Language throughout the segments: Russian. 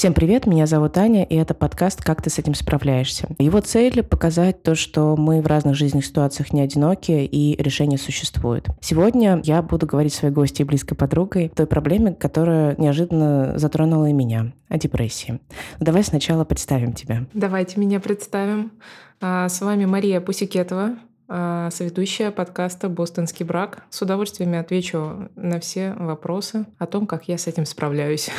Всем привет, меня зовут Аня, и это подкаст «Как ты с этим справляешься?». Его цель — показать то, что мы в разных жизненных ситуациях не одиноки, и решения существуют. Сегодня я буду говорить своей гости и близкой подругой той проблеме, которая неожиданно затронула и меня — о депрессии. Давай сначала представим тебя. Давайте меня представим. А, с вами Мария Пусикетова, соведущая подкаста «Бостонский брак». С удовольствием отвечу на все вопросы о том, как я с этим справляюсь.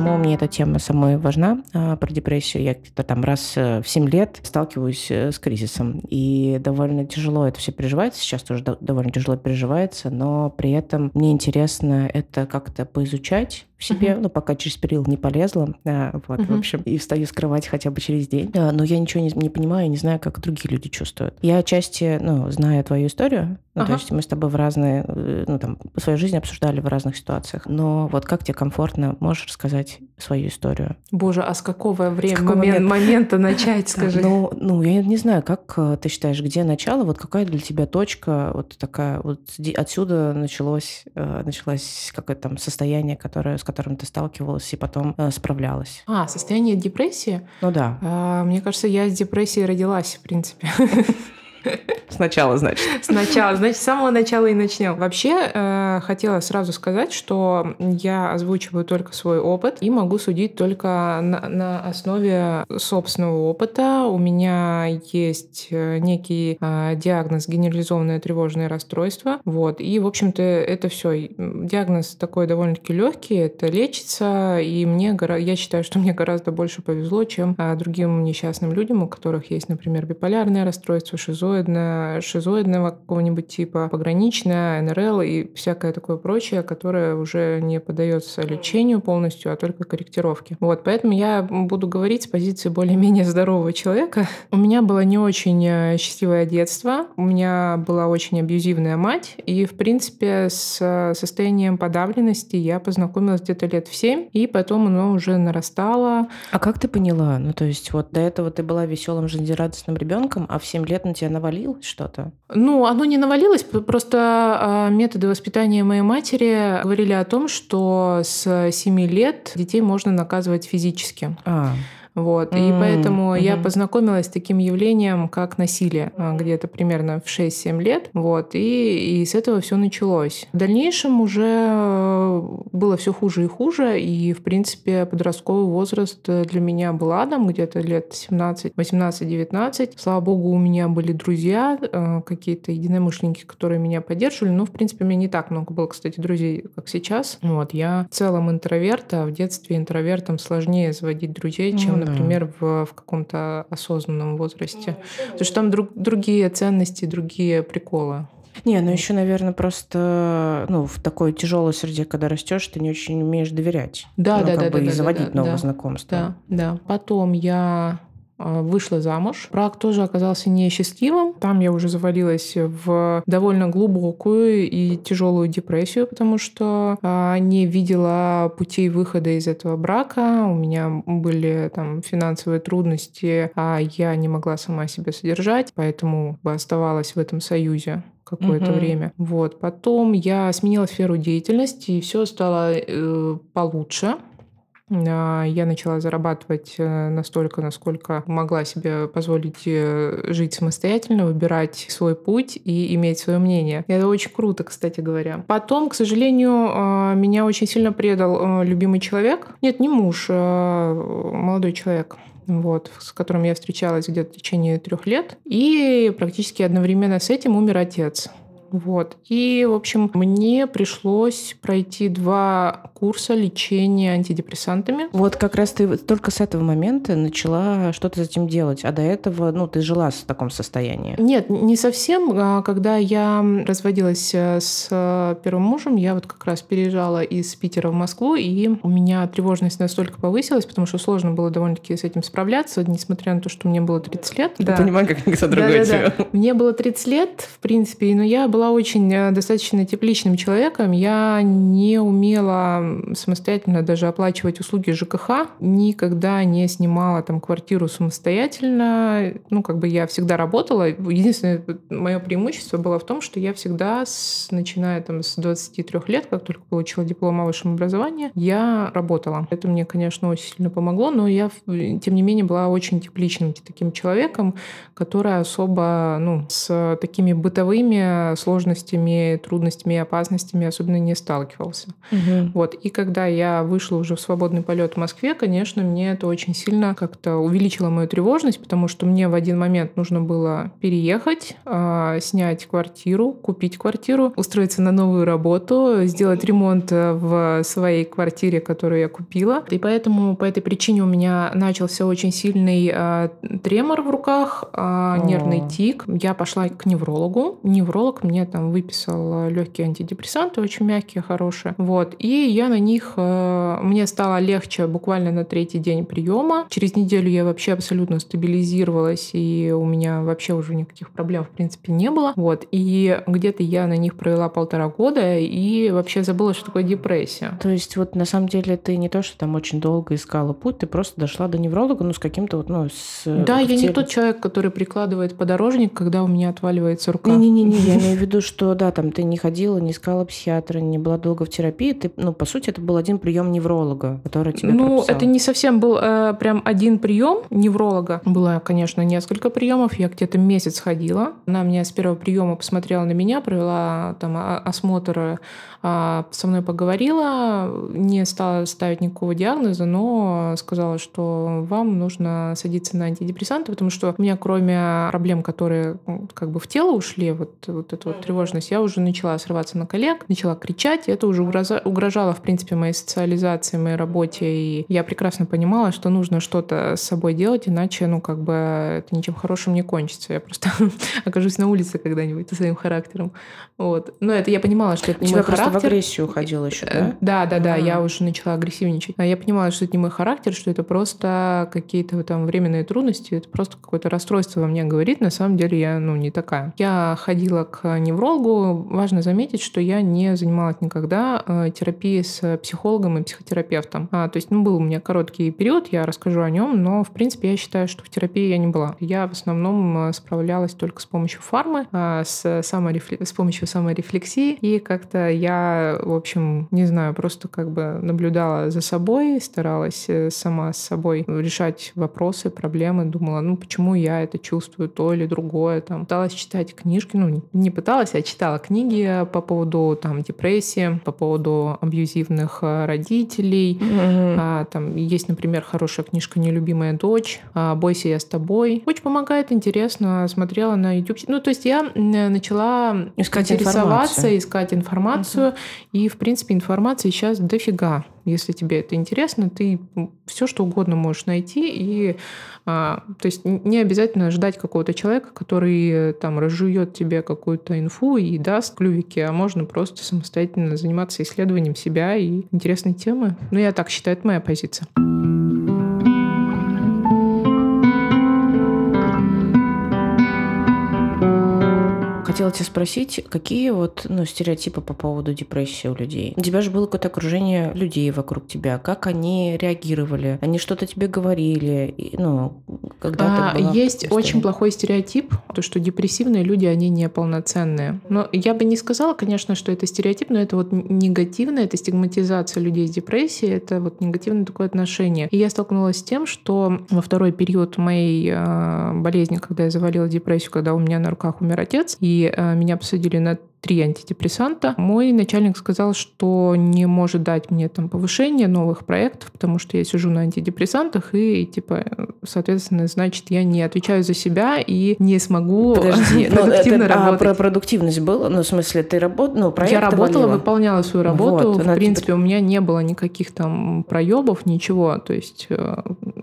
почему мне эта тема самой важна а, про депрессию. Я где-то там раз э, в 7 лет сталкиваюсь э, с кризисом. И довольно тяжело это все переживается. Сейчас тоже довольно тяжело переживается, но при этом мне интересно это как-то поизучать, в себе, uh-huh. ну, пока через перил не полезла, а, вот, uh-huh. в общем, и встаю с кровати хотя бы через день, а, но я ничего не, не понимаю, не знаю, как другие люди чувствуют. Я отчасти, ну, знаю твою историю, ну, uh-huh. то есть мы с тобой в разные, э, ну, там, свою жизнь обсуждали в разных ситуациях, но вот как тебе комфортно, можешь рассказать свою историю? Боже, а с какого времени, с какого момента, момента начать, скажи? Ну, ну, я не знаю, как э, ты считаешь, где начало, вот какая для тебя точка, вот такая, вот отсюда началось, э, началось какое-то там состояние, которое, с которым ты сталкивалась и потом э, справлялась? А, состояние депрессии? Ну да. А, мне кажется, я с депрессией родилась, в принципе. Сначала, значит. Сначала, значит, с самого начала и начнем. Вообще, э, хотела сразу сказать, что я озвучиваю только свой опыт и могу судить только на, на основе собственного опыта. У меня есть э, некий э, диагноз генерализованное тревожное расстройство. Вот. И, в общем-то, это все. Диагноз такой довольно-таки легкий, это лечится, и мне, я считаю, что мне гораздо больше повезло, чем э, другим несчастным людям, у которых есть, например, биполярное расстройство, шизо шизоидное, шизоидного какого-нибудь типа, пограничное, НРЛ и всякое такое прочее, которое уже не поддается лечению полностью, а только корректировке. Вот, поэтому я буду говорить с позиции более-менее здорового человека. У меня было не очень э, счастливое детство, у меня была очень абьюзивная мать, и, в принципе, с состоянием подавленности я познакомилась где-то лет в семь, и потом оно уже нарастало. А как ты поняла? Ну, то есть вот до этого ты была веселым, жизнерадостным ребенком, а в 7 лет на тебя навалилось что-то? Ну, оно не навалилось, просто а, методы воспитания моей матери говорили о том, что с 7 лет детей можно наказывать физически. А. Вот. Mm-hmm. И поэтому mm-hmm. я познакомилась с таким явлением, как насилие, а, где-то примерно в 6-7 лет. Вот. И, и с этого все началось. В дальнейшем уже было все хуже и хуже. И, в принципе, подростковый возраст для меня был адом, где-то лет 17, 18-19. Слава богу, у меня были друзья, э, какие-то единомышленники, которые меня поддерживали. Но, в принципе, у меня не так много было, кстати, друзей, как сейчас. Вот. Я в целом интроверт, а в детстве интровертам сложнее заводить друзей, чем, mm-hmm например, в, в каком-то осознанном возрасте. Потому что там друг, другие ценности, другие приколы. Не, ну еще, наверное, просто ну, в такой тяжелой среде, когда растешь, ты не очень умеешь доверять. Да, ну, да, как да, бы да, и да, заводить да, новые да, знакомства. Да, да. Потом я а, вышла замуж. Брак тоже оказался несчастливым. Там я уже завалилась в довольно глубокую и тяжелую депрессию, потому что а, не видела путей выхода из этого брака. У меня были там финансовые трудности, а я не могла сама себя содержать, поэтому оставалась в этом союзе какое-то угу. время. Вот. Потом я сменила сферу деятельности, и все стало э, получше. А, я начала зарабатывать э, настолько, насколько могла себе позволить э, жить самостоятельно, выбирать свой путь и иметь свое мнение. Это очень круто, кстати говоря. Потом, к сожалению, а, меня очень сильно предал э, любимый человек. Нет, не муж, а молодой человек вот, с которым я встречалась где-то в течение трех лет. И практически одновременно с этим умер отец. Вот. И, в общем, мне пришлось пройти два курса лечения антидепрессантами. Вот как раз ты только с этого момента начала что-то с этим делать, а до этого, ну, ты жила в таком состоянии. Нет, не совсем. А когда я разводилась э, с э, первым мужем, я вот как раз переезжала из Питера в Москву, и у меня тревожность настолько повысилась, потому что сложно было довольно-таки с этим справляться, несмотря на то, что мне было 30 лет. Я да. понимаю, как никто другой да, да, да. Мне было 30 лет, в принципе, но я была была очень э, достаточно тепличным человеком. Я не умела самостоятельно даже оплачивать услуги ЖКХ. Никогда не снимала там квартиру самостоятельно. Ну, как бы я всегда работала. Единственное мое преимущество было в том, что я всегда, с, начиная там с 23 лет, как только получила диплом о высшем образовании, я работала. Это мне, конечно, очень сильно помогло, но я, тем не менее, была очень тепличным таким человеком, который особо ну, с такими бытовыми сложностями, трудностями и опасностями особенно не сталкивался. Угу. Вот. И когда я вышла уже в свободный полет в Москве, конечно, мне это очень сильно как-то увеличило мою тревожность, потому что мне в один момент нужно было переехать, а, снять квартиру, купить квартиру, устроиться на новую работу, сделать ремонт в своей квартире, которую я купила. И поэтому по этой причине у меня начался очень сильный а, тремор в руках, а, нервный тик. Я пошла к неврологу. Невролог мне там выписал легкие антидепрессанты, очень мягкие, хорошие. Вот. И я на них... Э, мне стало легче буквально на третий день приема. Через неделю я вообще абсолютно стабилизировалась, и у меня вообще уже никаких проблем, в принципе, не было. Вот. И где-то я на них провела полтора года и вообще забыла, что такое депрессия. То есть вот на самом деле ты не то, что там очень долго искала путь, ты просто дошла до невролога, ну, с каким-то вот, ну, с... Да, я теле. не тот человек, который прикладывает подорожник, когда у меня отваливается рука. Не-не-не, я имею в виду, что да, там ты не ходила, не искала психиатра, не была долго в терапии, ты, ну, по сути, это был один прием невролога, который тебе Ну, прописал. это не совсем был э, прям один прием невролога. Было, конечно, несколько приемов. Я где-то месяц ходила. Она меня с первого приема посмотрела на меня, провела там осмотр, э, со мной поговорила, не стала ставить никакого диагноза, но сказала, что вам нужно садиться на антидепрессанты, потому что у меня кроме проблем, которые как бы в тело ушли, вот, вот эта вот тревожность, я уже начала срываться на коллег, начала кричать, и это уже угрожало, в принципе, моей социализации, моей работе, и я прекрасно понимала, что нужно что-то с собой делать, иначе, ну, как бы это ничем хорошим не кончится. Я просто окажусь на улице когда-нибудь со своим характером. Вот. Но это я понимала, что это не мой характер. в агрессию уходила еще, да? Да, да, да, я уже начала агрессивничать. А я понимала, что это не мой характер, что это просто какие-то там временные трудности, это просто какое-то расстройство во мне говорит. На самом деле я, ну, не такая. Я ходила к неврологу. Важно заметить, что я не занималась никогда э, терапией с психологом и психотерапевтом. А, то есть, ну, был у меня короткий период, я расскажу о нем, но, в принципе, я считаю, что в терапии я не была. Я в основном э, справлялась только с помощью фармы, а, с, саморефле... с помощью саморефлексии, и как-то я, в общем, не знаю, просто как бы наблюдала за собой, старалась э, сама с собой решать вопросы, проблемы, думала, ну, почему я это чувствую, то или другое, там, пыталась читать книжки, ну, не пыталась, а читала книги по поводу, там, депрессии, по поводу абьюзивных э, родителей, mm-hmm. а, там, есть, например, хорошая книжка «Нелюбимая дочь», а, «Бойся, я с тобой», очень помогает, интересно, смотрела на YouTube, ну, то есть я начала искать интересоваться, информацию. искать информацию, mm-hmm. и, в принципе, информации сейчас дофига если тебе это интересно, ты все что угодно можешь найти. И, а, то есть не обязательно ждать какого-то человека, который там разжует тебе какую-то инфу и даст клювики, а можно просто самостоятельно заниматься исследованием себя и интересной темы. Ну, я так считаю, это моя позиция. Хотела тебя спросить, какие вот ну, стереотипы по поводу депрессии у людей? У тебя же было какое-то окружение людей вокруг тебя. Как они реагировали? Они что-то тебе говорили? И, ну, когда а, была Есть очень плохой стереотип, то, что депрессивные люди, они неполноценные. Но я бы не сказала, конечно, что это стереотип, но это вот негативная, это стигматизация людей с депрессией, это вот негативное такое отношение. И я столкнулась с тем, что во второй период моей э, болезни, когда я завалила депрессию, когда у меня на руках умер отец, и меня посадили на три антидепрессанта. Мой начальник сказал, что не может дать мне там повышение новых проектов, потому что я сижу на антидепрессантах, и, типа, соответственно, значит, я не отвечаю за себя и не смогу Подожди, продуктивно это, работать. А про продуктивность было? Ну, в смысле, ты работала, ну, Я работала, валила. выполняла свою работу. Вот, в принципе, типа... у меня не было никаких там проебов, ничего. То есть, э,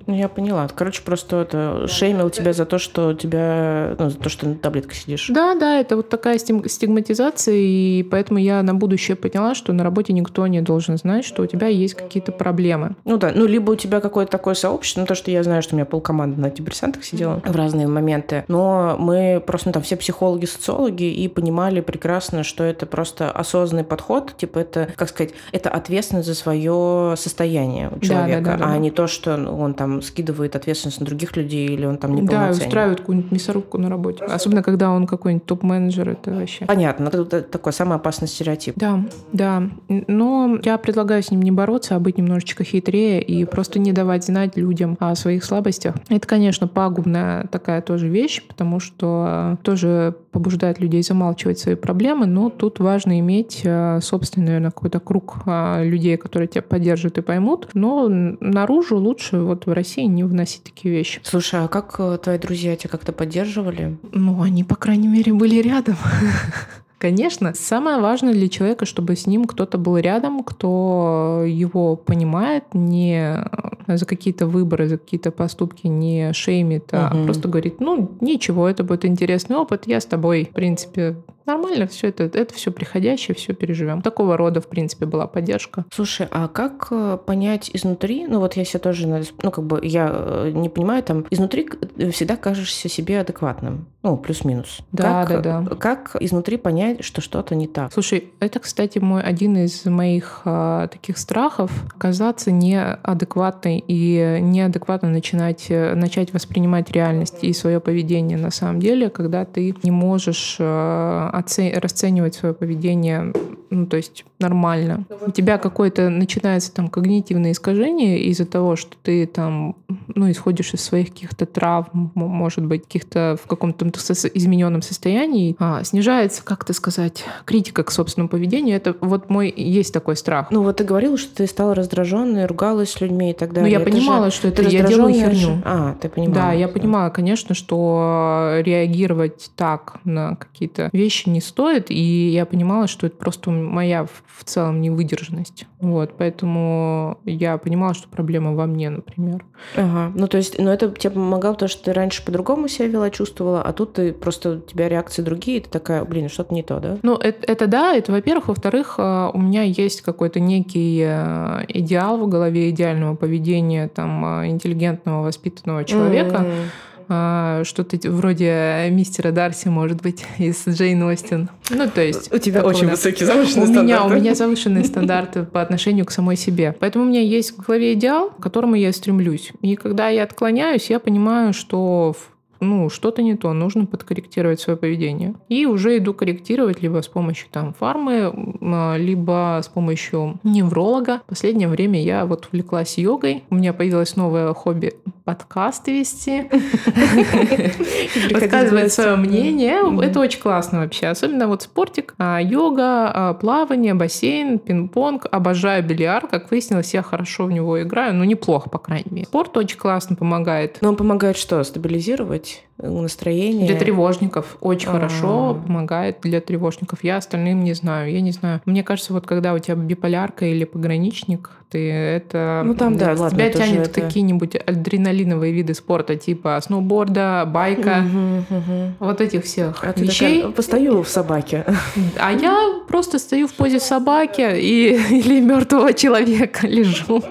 Ну, я поняла. Короче, просто это шеймил тебя за то, что тебя, ну, за то, что на таблетках сидишь. Да, да, это вот такая стигматизация, и поэтому я на будущее поняла, что на работе никто не должен знать, что у тебя есть какие-то проблемы. Ну да, ну либо у тебя какое-то такое сообщество, ну то, что я знаю, что у меня полкоманда на антидепрессантах сидела в разные моменты, но мы просто ну, там все психологи, социологи и понимали прекрасно, что это просто осознанный подход, типа это, как сказать, это ответственность за свое состояние у человека, да, да, да, а да. не то, что он там скидывает ответственность на других людей или он там не Да, устраивает какую-нибудь мясорубку на работе. Особенно, когда он какой-нибудь топ-менеджер, это вообще... Понятно, это такой самый опасный стереотип. Да, да. Но я предлагаю с ним не бороться, а быть немножечко хитрее и просто не давать знать людям о своих слабостях. Это, конечно, пагубная такая тоже вещь, потому что тоже побуждает людей замалчивать свои проблемы, но тут важно иметь э, собственный, наверное, какой-то круг э, людей, которые тебя поддержат и поймут. Но наружу лучше вот в России не вносить такие вещи. Слушай, а как э, твои друзья тебя как-то поддерживали? Ну, они, по крайней мере, были рядом. Конечно, самое важное для человека, чтобы с ним кто-то был рядом, кто его понимает, не за какие-то выборы, за какие-то поступки не шеймит, а угу. просто говорит, ну, ничего, это будет интересный опыт, я с тобой, в принципе, Нормально все это, это все приходящее, все переживем. Такого рода, в принципе, была поддержка. Слушай, а как э, понять изнутри, ну вот я себе тоже, ну как бы я э, не понимаю, там изнутри всегда кажешься себе адекватным, ну плюс-минус. Да, как, да, да. Как изнутри понять, что что-то не так? Слушай, это, кстати, мой один из моих а, таких страхов казаться неадекватной и неадекватно начинать начать воспринимать реальность и свое поведение на самом деле, когда ты не можешь а, оце- расценивать свое поведение, ну, то есть нормально. У тебя какое-то начинается там когнитивное искажение из-за того, что ты там, ну, исходишь из своих каких-то травм, может быть, каких-то в каком-то измененном состоянии, а, снижается, как то сказать, критика к собственному поведению. Это вот мой есть такой страх. Ну, вот ты говорила, что ты стала раздраженной, ругалась с людьми и так далее. Ну, я это понимала, же... что это я делаю херню. А, ты понимала. Да, я понимала, конечно, что реагировать так на какие-то вещи не стоит, и я понимала, что это просто моя в целом невыдержанность. Вот, поэтому я понимала, что проблема во мне, например. Ага, ну то есть, ну это тебе помогало, потому что ты раньше по-другому себя вела, чувствовала, а тут ты просто, у тебя реакции другие, и ты такая, блин, что-то не то, да? Ну это, это да, это во-первых. Во-вторых, а, у меня есть какой-то некий э, идеал в голове идеального поведения там а, интеллигентного, воспитанного человека. Mm-hmm что-то вроде мистера Дарси, может быть, из Джейн Остин. Ну, то есть... У тебя очень высокие завышенные у стандарты. Меня, у меня завышенные стандарты по отношению к самой себе. Поэтому у меня есть в голове идеал, к которому я стремлюсь. И когда я отклоняюсь, я понимаю, что ну, что-то не то, нужно подкорректировать свое поведение. И уже иду корректировать либо с помощью там фармы, а, либо с помощью невролога. В последнее время я вот увлеклась йогой. У меня появилось новое хобби подкасты вести, рассказывать свое мнение. Это очень классно вообще. Особенно вот спортик, а, йога, а, плавание, бассейн, пинг-понг. Обожаю бильярд. Как выяснилось, я хорошо в него играю. Ну, неплохо, по крайней мере. Спорт очень классно помогает. Но он помогает что? Стабилизировать? Улучшить настроение. Для тревожников очень А-а-а. хорошо помогает для тревожников. Я остальным не знаю. Я не знаю. Мне кажется, вот когда у тебя биполярка или пограничник, ты это... Ну там, да, тебя ладно. Тебя тянет это... какие-нибудь адреналиновые виды спорта, типа сноуборда, байка, угу, угу. вот этих всех а вещей. Такая, постою в собаке. А я просто стою в позе собаки и, или мертвого человека лежу.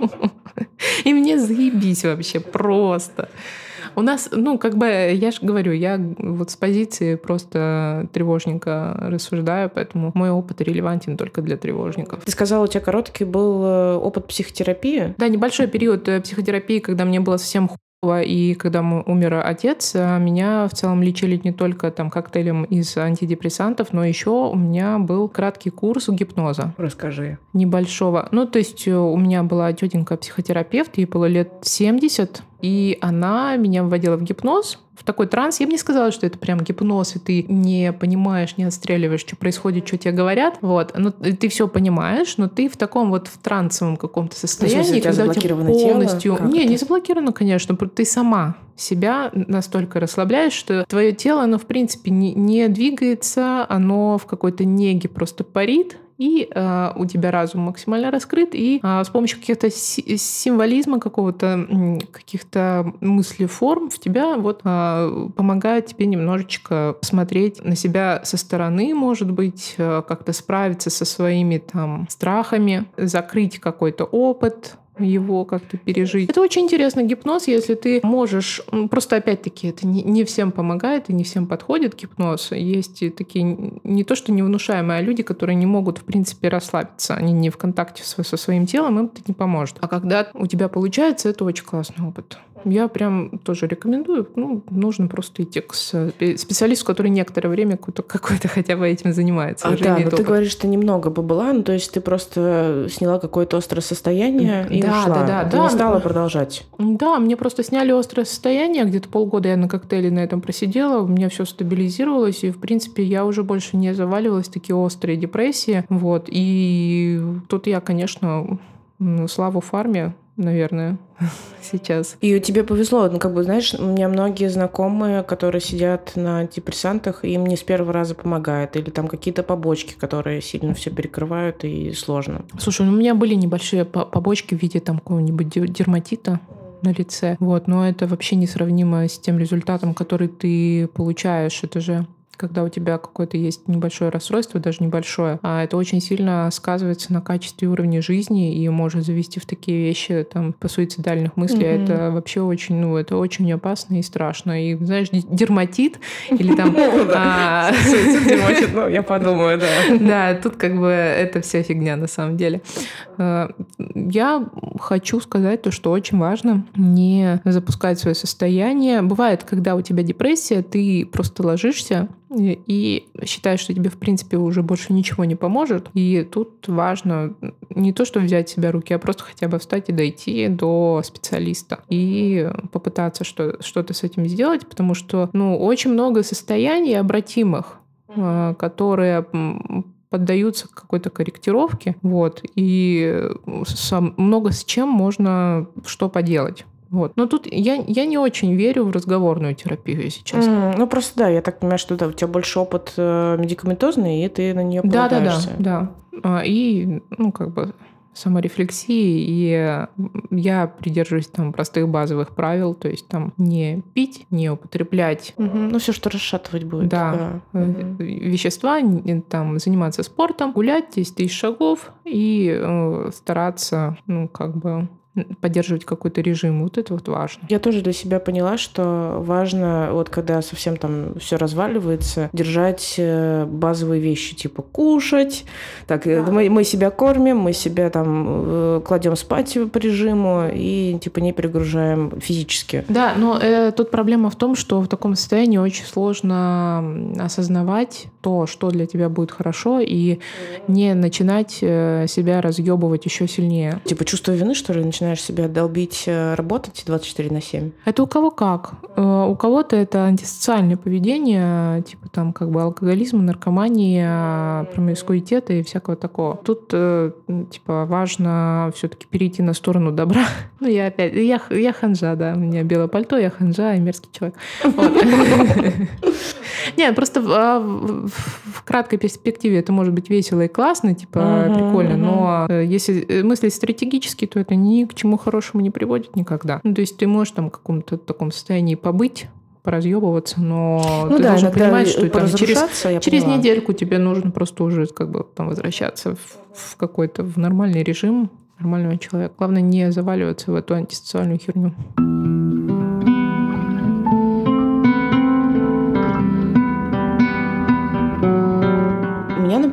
И мне заебись вообще просто. У нас, ну, как бы, я же говорю, я вот с позиции просто тревожника рассуждаю, поэтому мой опыт релевантен только для тревожников. Ты сказала, у тебя короткий был э, опыт психотерапии? Да, небольшой период э, психотерапии, когда мне было совсем и когда умер отец, э, меня в целом лечили не только там коктейлем из антидепрессантов, но еще у меня был краткий курс гипноза. Расскажи. Небольшого. Ну, то есть у меня была тетенька психотерапевт, ей было лет 70, и она меня вводила в гипноз, в такой транс. Я бы не сказала, что это прям гипноз, и ты не понимаешь, не отстреливаешь, что происходит, что тебе говорят. Вот. Но ты все понимаешь, но ты в таком вот в трансовом каком-то состоянии, когда у тебя полностью... Тело? Не, это? не заблокировано, конечно. Ты сама себя настолько расслабляешь, что твое тело, оно в принципе не, не двигается, оно в какой-то неге просто парит, и э, у тебя разум максимально раскрыт, и э, с помощью каких-то си- символизма какого-то, каких-то мыслеформ в тебя вот э, помогает тебе немножечко смотреть на себя со стороны, может быть, э, как-то справиться со своими там страхами, закрыть какой-то опыт, его как-то пережить. Это очень интересный гипноз, если ты можешь... Просто опять-таки это не, не всем помогает и не всем подходит гипноз. Есть такие не то что невнушаемые, а люди, которые не могут в принципе расслабиться. Они не в контакте со, со своим телом, им это не поможет. А когда у тебя получается, это очень классный опыт. Я прям тоже рекомендую. Ну, нужно просто идти к специалисту, который некоторое время какое-то хотя бы этим занимается. А, да, но ты говоришь, что немного побыла, ну, то есть ты просто сняла какое-то острое состояние и да, ушла. Да, да, ты да. не стала продолжать. Да, мне просто сняли острое состояние. Где-то полгода я на коктейле на этом просидела, у меня все стабилизировалось, и, в принципе, я уже больше не заваливалась в такие острые депрессии. Вот. И тут я, конечно, славу фарме наверное, сейчас. И тебе повезло, ну, как бы, знаешь, у меня многие знакомые, которые сидят на депрессантах, им не с первого раза помогает, или там какие-то побочки, которые сильно все перекрывают и сложно. Слушай, ну, у меня были небольшие побочки в виде там какого-нибудь дерматита, на лице. Вот, но это вообще несравнимо с тем результатом, который ты получаешь. Это же когда у тебя какое-то есть небольшое расстройство, даже небольшое, а это очень сильно сказывается на качестве уровня жизни и может завести в такие вещи, там, по суицидальных мыслей. Mm-hmm. Это вообще очень, ну, это очень опасно и страшно. И, знаешь, дерматит или там... А, дерматит, ну, я подумаю, да. Да, тут как бы это вся фигня на самом деле. А, я хочу сказать то, что очень важно не запускать свое состояние. Бывает, когда у тебя депрессия, ты просто ложишься, и считаешь, что тебе, в принципе, уже больше ничего не поможет. И тут важно не то, что взять себя руки, а просто хотя бы встать и дойти до специалиста и попытаться что- что-то с этим сделать, потому что, ну, очень много состояний обратимых, mm-hmm. которые поддаются какой-то корректировке, вот, и сам, много с чем можно что поделать. Вот. Но тут я, я не очень верю в разговорную терапию, честно. Mm, ну, просто да, я так понимаю, что да, у тебя больше опыт э, медикаментозный, и ты на нее да, да, да, да. А, и, ну, как бы саморефлексии, и я придерживаюсь там простых базовых правил, то есть там не пить, не употреблять. Угу. Ну, все, что расшатывать будет. Да. да. Угу. Вещества, там, заниматься спортом, гулять 10 тысяч шагов и э, стараться, ну, как бы поддерживать какой-то режим. Вот это вот важно. Я тоже для себя поняла, что важно, вот когда совсем там все разваливается, держать э, базовые вещи, типа кушать. Так, э, да. мы, мы себя кормим, мы себя там э, кладем спать по режиму и типа не перегружаем физически. Да, но э, тут проблема в том, что в таком состоянии очень сложно осознавать то, что для тебя будет хорошо, и не начинать себя разъебывать еще сильнее. Типа чувство вины, что ли, начинает начинаешь себя долбить э, работать 24 на 7? Это у кого как. Э, у кого-то это антисоциальное поведение, типа там как бы алкоголизм, наркомания, промискуитета и всякого такого. Тут э, типа важно все-таки перейти на сторону добра. Ну, я опять, я, я ханжа, да, у меня белое пальто, я ханжа и мерзкий человек. Нет, просто а, в краткой перспективе это может быть весело и классно, типа прикольно, но если мыслить стратегически, то это ни к чему хорошему не приводит никогда. Ну, то есть ты можешь там в каком-то таком состоянии побыть, поразъебываться, но ну, ты да, должен понимать, что там, через, через недельку тебе нужно просто уже как бы там возвращаться в, в какой-то в нормальный режим нормального человека. Главное не заваливаться в эту антисоциальную херню.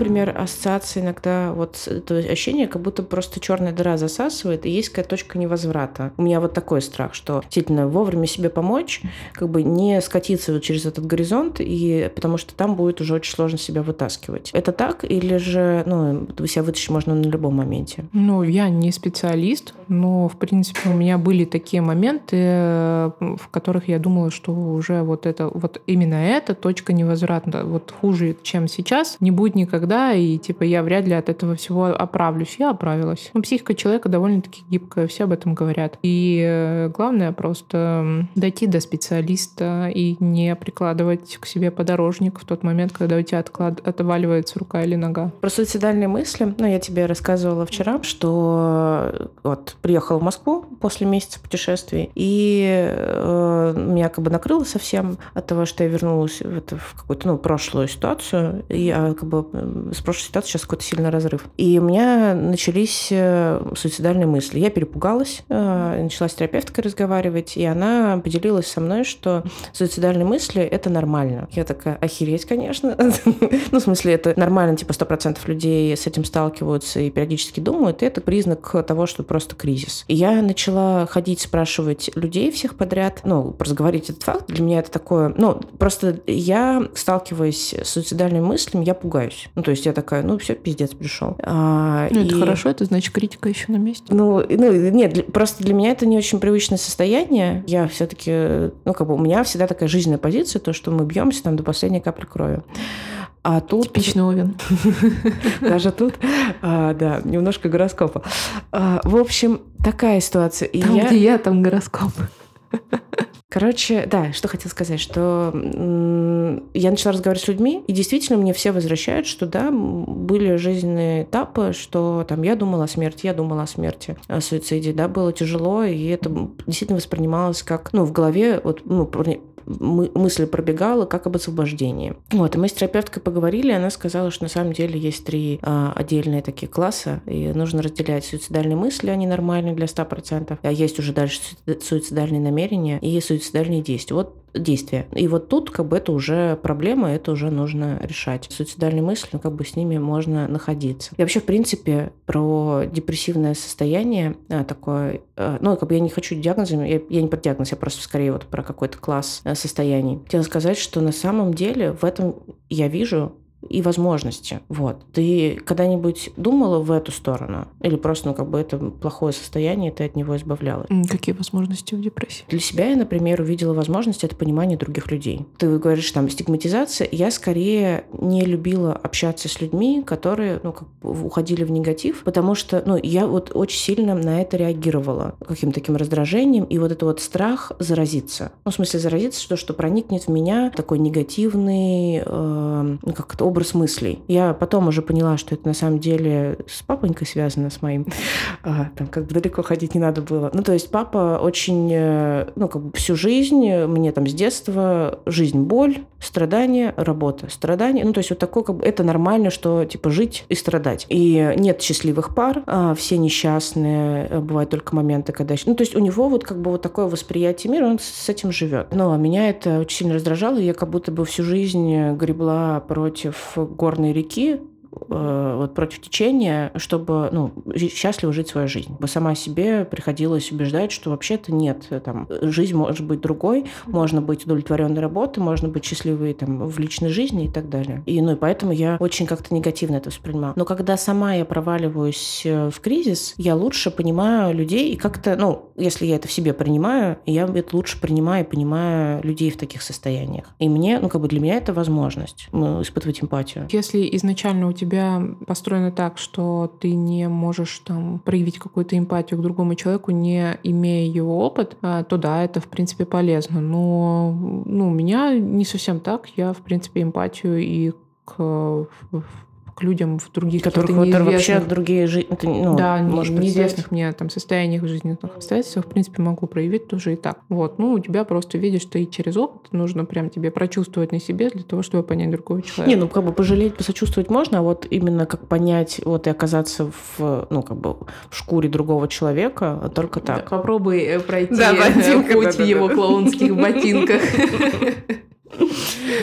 Например, ассоциация иногда, вот это ощущение, как будто просто черная дыра засасывает, и есть какая-то точка невозврата. У меня вот такой страх, что действительно вовремя себе помочь, как бы не скатиться вот через этот горизонт, и потому что там будет уже очень сложно себя вытаскивать. Это так? Или же, ну, себя вытащить можно на любом моменте? Ну, я не специалист, но, в принципе, у меня были такие моменты, в которых я думала, что уже вот это, вот именно эта точка невозврата, вот хуже, чем сейчас, не будет никогда навсегда, и типа я вряд ли от этого всего оправлюсь. Я оправилась. Ну, психика человека довольно-таки гибкая, все об этом говорят. И э, главное просто дойти до специалиста и не прикладывать к себе подорожник в тот момент, когда у тебя отклад... отваливается рука или нога. Про суицидальные мысли, ну, я тебе рассказывала вчера, что вот приехала в Москву после месяца путешествий, и э, меня как бы накрыло совсем от того, что я вернулась в, это, в какую-то, ну, прошлую ситуацию, я как бы с прошлой ситуацией сейчас какой-то сильный разрыв. И у меня начались э, суицидальные мысли. Я перепугалась, э, начала с терапевткой разговаривать, и она поделилась со мной, что суицидальные мысли — это нормально. Я такая, охереть, конечно. ну, в смысле, это нормально, типа, 100% людей с этим сталкиваются и периодически думают, и это признак того, что просто кризис. И я начала ходить, спрашивать людей всех подряд, ну, разговорить этот факт. Для меня это такое, ну, просто я, сталкиваясь с суицидальными мыслями, я пугаюсь. Ну, то есть я такая, ну, все, пиздец, пришел. А, ну, и... это хорошо, это значит критика еще на месте. Ну, ну нет, просто для меня это не очень привычное состояние. Я все-таки, ну, как бы у меня всегда такая жизненная позиция, то, что мы бьемся там до последней капли крови. А тут... Типичный Овен. Даже тут, а, да, немножко гороскопа. А, в общем, такая ситуация. И там, я... где я, там гороскоп. Короче, да, что хотел сказать, что я начала разговаривать с людьми, и действительно мне все возвращают, что да, были жизненные этапы, что там я думала о смерти, я думала о смерти, о суициде, да, было тяжело, и это действительно воспринималось как, ну, в голове, вот, ну, мысль пробегала как об освобождении. Вот, и мы с терапевткой поговорили, она сказала, что на самом деле есть три а, отдельные такие класса, и нужно разделять суицидальные мысли, они нормальные для 100%, а есть уже дальше суицидальные намерения и суицидальные действия. Вот действия. И вот тут как бы это уже проблема, это уже нужно решать. Суицидальные мысли, ну, как бы с ними можно находиться. И вообще, в принципе, про депрессивное состояние а, такое, а, ну, как бы я не хочу диагнозами, я, я не про диагноз, я просто скорее вот про какой-то класс а, состояний. Хотела сказать, что на самом деле в этом я вижу и возможности. Вот. Ты когда-нибудь думала в эту сторону? Или просто, ну, как бы это плохое состояние, ты от него избавлялась? Какие возможности в депрессии? Для себя я, например, увидела возможность это понимание других людей. Ты говоришь там стигматизация. Я скорее не любила общаться с людьми, которые, ну, как бы уходили в негатив, потому что, ну, я вот очень сильно на это реагировала каким-то таким раздражением, и вот это вот страх заразиться. Ну, в смысле заразиться, что, что проникнет в меня такой негативный, э, ну, как то образ мыслей. Я потом уже поняла, что это на самом деле с папонькой связано, с моим. А, там как бы далеко ходить не надо было. Ну, то есть папа очень, э, ну, как бы всю жизнь, мне там с детства жизнь, боль, страдания, работа, страдания. Ну, то есть вот такое, как бы, это нормально, что, типа, жить и страдать. И нет счастливых пар, а все несчастные, э, бывают только моменты, когда... Ну, то есть у него вот как бы вот такое восприятие мира, он с этим живет. Но меня это очень сильно раздражало, я как будто бы всю жизнь гребла против горной реки, Э, вот против течения, чтобы ну, счастливо жить свою жизнь. Бы сама себе приходилось убеждать, что вообще-то нет, там, жизнь может быть другой, можно быть удовлетворенной работой, можно быть счастливой там, в личной жизни и так далее. И, ну, и поэтому я очень как-то негативно это воспринимала. Но когда сама я проваливаюсь э, в кризис, я лучше понимаю людей и как-то, ну, если я это в себе принимаю, я это лучше принимаю и понимаю людей в таких состояниях. И мне, ну, как бы для меня это возможность ну, испытывать эмпатию. Если изначально у тебя тебя построено так, что ты не можешь там проявить какую-то эмпатию к другому человеку, не имея его опыт, а, то да, это в принципе полезно. Но ну, у меня не совсем так. Я, в принципе, эмпатию и к к людям в других которых которые вообще другие жизни, ну, да, может неизвестных мне там состояниях жизненных обстоятельствах, в принципе, могу проявить тоже и так. Вот, ну, у тебя просто видишь, что и через опыт нужно прям тебе прочувствовать на себе для того, чтобы понять другого человека. Не, ну, как бы пожалеть, посочувствовать можно, а вот именно как понять, вот и оказаться в, ну, как бы в шкуре другого человека, только так. Да, попробуй э, пройти да, путь в его клоунских ботинках.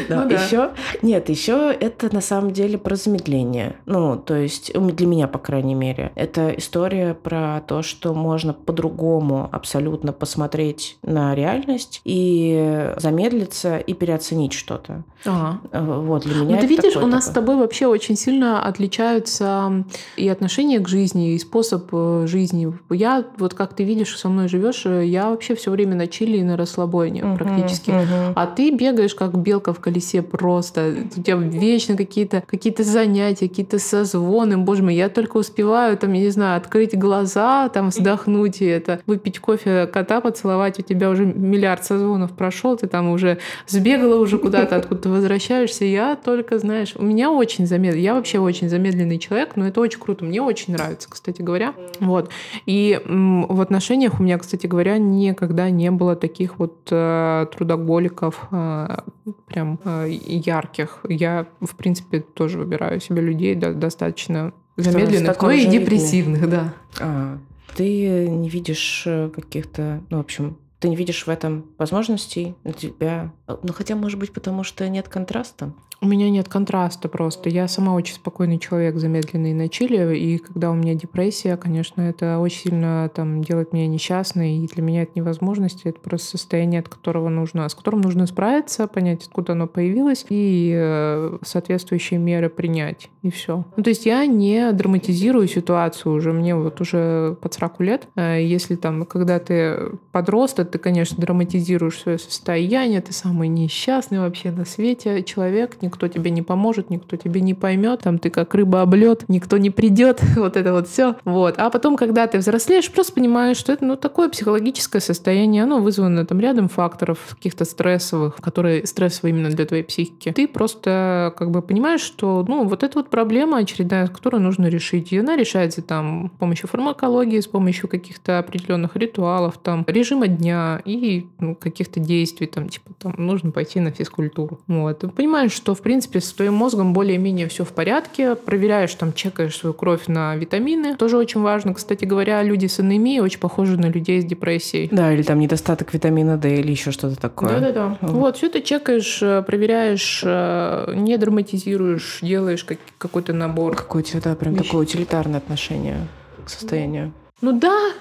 Да. Ну, еще нет, еще это на самом деле про замедление. Ну, то есть для меня, по крайней мере, это история про то, что можно по-другому абсолютно посмотреть на реальность и замедлиться и переоценить что-то. Ага. Вот для меня. Ну, ты видишь, у нас такой. с тобой вообще очень сильно отличаются и отношения к жизни, и способ э, жизни. Я вот как ты видишь, со мной живешь, э, я вообще все время на чили и на расслабоне угу, практически, угу. а ты бегаешь как белка в колесе просто. У тебя вечно какие-то какие занятия, какие-то созвоны. Боже мой, я только успеваю, там, я не знаю, открыть глаза, там, вздохнуть и это, выпить кофе, кота поцеловать, у тебя уже миллиард созвонов прошел, ты там уже сбегала уже куда-то, откуда ты возвращаешься. Я только, знаешь, у меня очень замедленно, я вообще очень замедленный человек, но это очень круто, мне очень нравится, кстати говоря. Вот. И в отношениях у меня, кстати говоря, никогда не было таких вот э, трудоголиков э, прям э, ярких. Я, в принципе, тоже выбираю себе людей достаточно замедленных, но и депрессивных, да. А, ты не видишь э, каких-то, ну, в общем, ты не видишь в этом возможностей для тебя? Ну, хотя, может быть, потому что нет контраста? У меня нет контраста просто. Я сама очень спокойный человек, замедленный на чили, и когда у меня депрессия, конечно, это очень сильно там делает меня несчастной, и для меня это невозможность, это просто состояние, от которого нужно, с которым нужно справиться, понять, откуда оно появилось, и э, соответствующие меры принять, и все. Ну, то есть я не драматизирую ситуацию уже, мне вот уже под 40 лет. Э, если там, когда ты подросток, ты, конечно, драматизируешь свое состояние, ты самый несчастный вообще на свете человек, никто тебе не поможет, никто тебе не поймет, там ты как рыба об лед, никто не придет, вот это вот все. Вот. А потом, когда ты взрослеешь, просто понимаешь, что это ну, такое психологическое состояние, оно вызвано там рядом факторов каких-то стрессовых, которые стрессовые именно для твоей психики. Ты просто как бы понимаешь, что ну вот эта вот проблема очередная, которую нужно решить. И она решается там с помощью фармакологии, с помощью каких-то определенных ритуалов, там режима дня и ну, каких-то действий, там типа там нужно пойти на физкультуру. Вот. Ты понимаешь, что в принципе, с твоим мозгом более-менее все в порядке. Проверяешь, там, чекаешь свою кровь на витамины. Тоже очень важно. Кстати говоря, люди с анемией очень похожи на людей с депрессией. Да, или там недостаток витамина D или еще что-то такое. Да-да-да. Mm. Вот, все это чекаешь, э, проверяешь, э, не драматизируешь, делаешь какой-то набор. Какое-то, да, прям вещей. такое утилитарное отношение к состоянию. Ну да,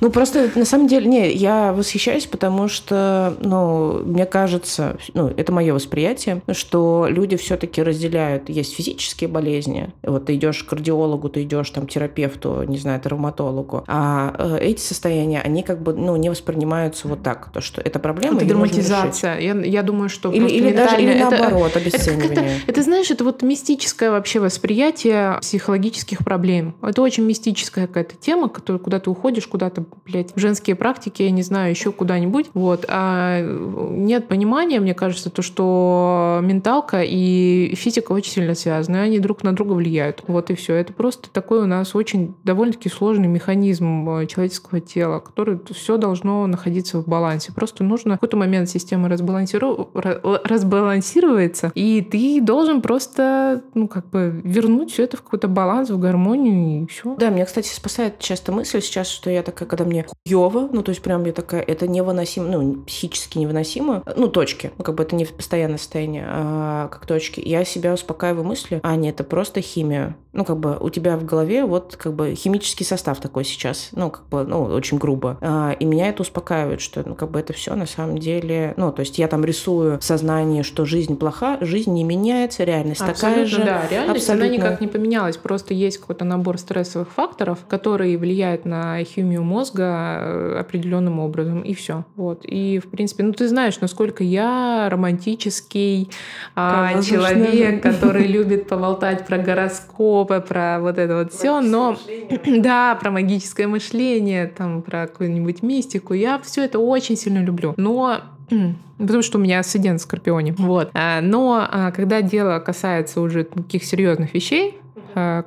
ну, просто на самом деле, не, я восхищаюсь, потому что, ну, мне кажется, ну, это мое восприятие, что люди все-таки разделяют, есть физические болезни, вот ты идешь к кардиологу, ты идешь там терапевту, не знаю, травматологу, а э, эти состояния, они как бы, ну, не воспринимаются вот так, то, что это проблема. Это драматизация. Я, я думаю, что или, или даже или это, наоборот, обесценивание. Это, это, это, знаешь, это вот мистическое вообще восприятие психологических проблем. Это очень мистическая какая-то тема, которая, куда ты уходишь, куда куда-то, блядь, в женские практики, я не знаю, еще куда-нибудь. Вот. А нет понимания, мне кажется, то, что менталка и физика очень сильно связаны, они друг на друга влияют. Вот и все. Это просто такой у нас очень довольно-таки сложный механизм э, человеческого тела, который все должно находиться в балансе. Просто нужно в какой-то момент система разбалансиру... разбалансируется, и ты должен просто, ну, как бы вернуть все это в какой-то баланс, в гармонию, и все. Да, меня, кстати, спасает часто мысль сейчас, что я такая, когда мне хуёво, ну, то есть прям я такая, это невыносимо, ну, психически невыносимо, ну, точки, ну, как бы это не постоянное состояние, а как точки. Я себя успокаиваю мыслью, а нет, это просто химия. Ну, как бы у тебя в голове вот как бы химический состав такой сейчас, ну, как бы, ну, очень грубо. А, и меня это успокаивает, что, ну, как бы это все на самом деле, ну, то есть я там рисую в сознании, что жизнь плоха, жизнь не меняется, реальность абсолютно, такая же. Да, реальность, абсолютно. она никак не поменялась, просто есть какой-то набор стрессовых факторов, которые влияют на химию мозга э, определенным образом, и все. Вот. И, в принципе, ну ты знаешь, насколько я романтический а, человек, который любит поболтать про гороскопы, про вот это вот все, но да, про магическое мышление, там, про какую-нибудь мистику. Я все это очень сильно люблю. Но Потому что у меня асцендент в Скорпионе. Вот. А, но а, когда дело касается уже таких серьезных вещей,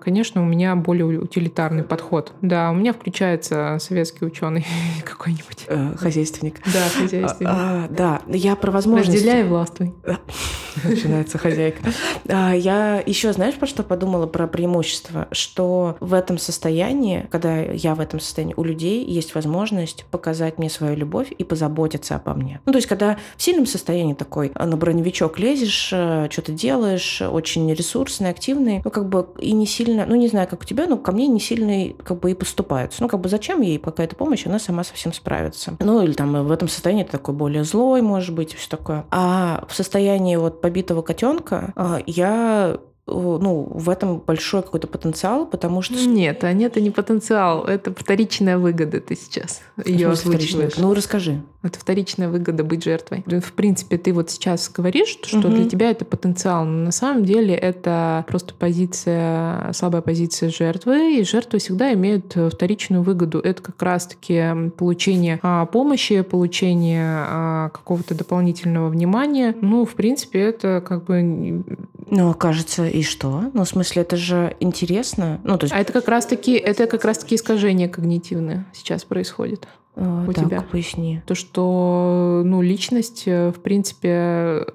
конечно, у меня более утилитарный подход. Да, у меня включается советский ученый какой-нибудь. Э, хозяйственник. Да, хозяйственник. А, а, да, я про возможности. Разделяй властвуй. Начинается хозяйка. А, я еще, знаешь, про что подумала? Про преимущество, что в этом состоянии, когда я в этом состоянии, у людей есть возможность показать мне свою любовь и позаботиться обо мне. Ну, то есть, когда в сильном состоянии такой, на броневичок лезешь, э, что-то делаешь, очень ресурсный, активный, ну, как бы и не сильно, ну, не знаю, как у тебя, но ко мне не сильно как бы и поступаются. Ну, как бы зачем ей какая-то помощь, она сама совсем справится. Ну, или там в этом состоянии ты такой более злой, может быть, все такое. А в состоянии вот побитого котенка а, я ну, в этом большой какой-то потенциал, потому что... Нет, а нет, это не потенциал, это вторичная выгода ты сейчас ее озвучиваешь. Ну, расскажи. Это вторичная выгода быть жертвой. В принципе, ты вот сейчас говоришь, что угу. для тебя это потенциал, но на самом деле это просто позиция, слабая позиция жертвы, и жертвы всегда имеют вторичную выгоду. Это как раз-таки получение а, помощи, получение а, какого-то дополнительного внимания. Ну, в принципе, это как бы... Ну, кажется, и что? Ну, в смысле, это же интересно. Ну, то есть... А это как раз-таки, это как раз-таки искажение когнитивное сейчас происходит. А, у так, тебя. поясни. То, что ну, личность, э, в принципе,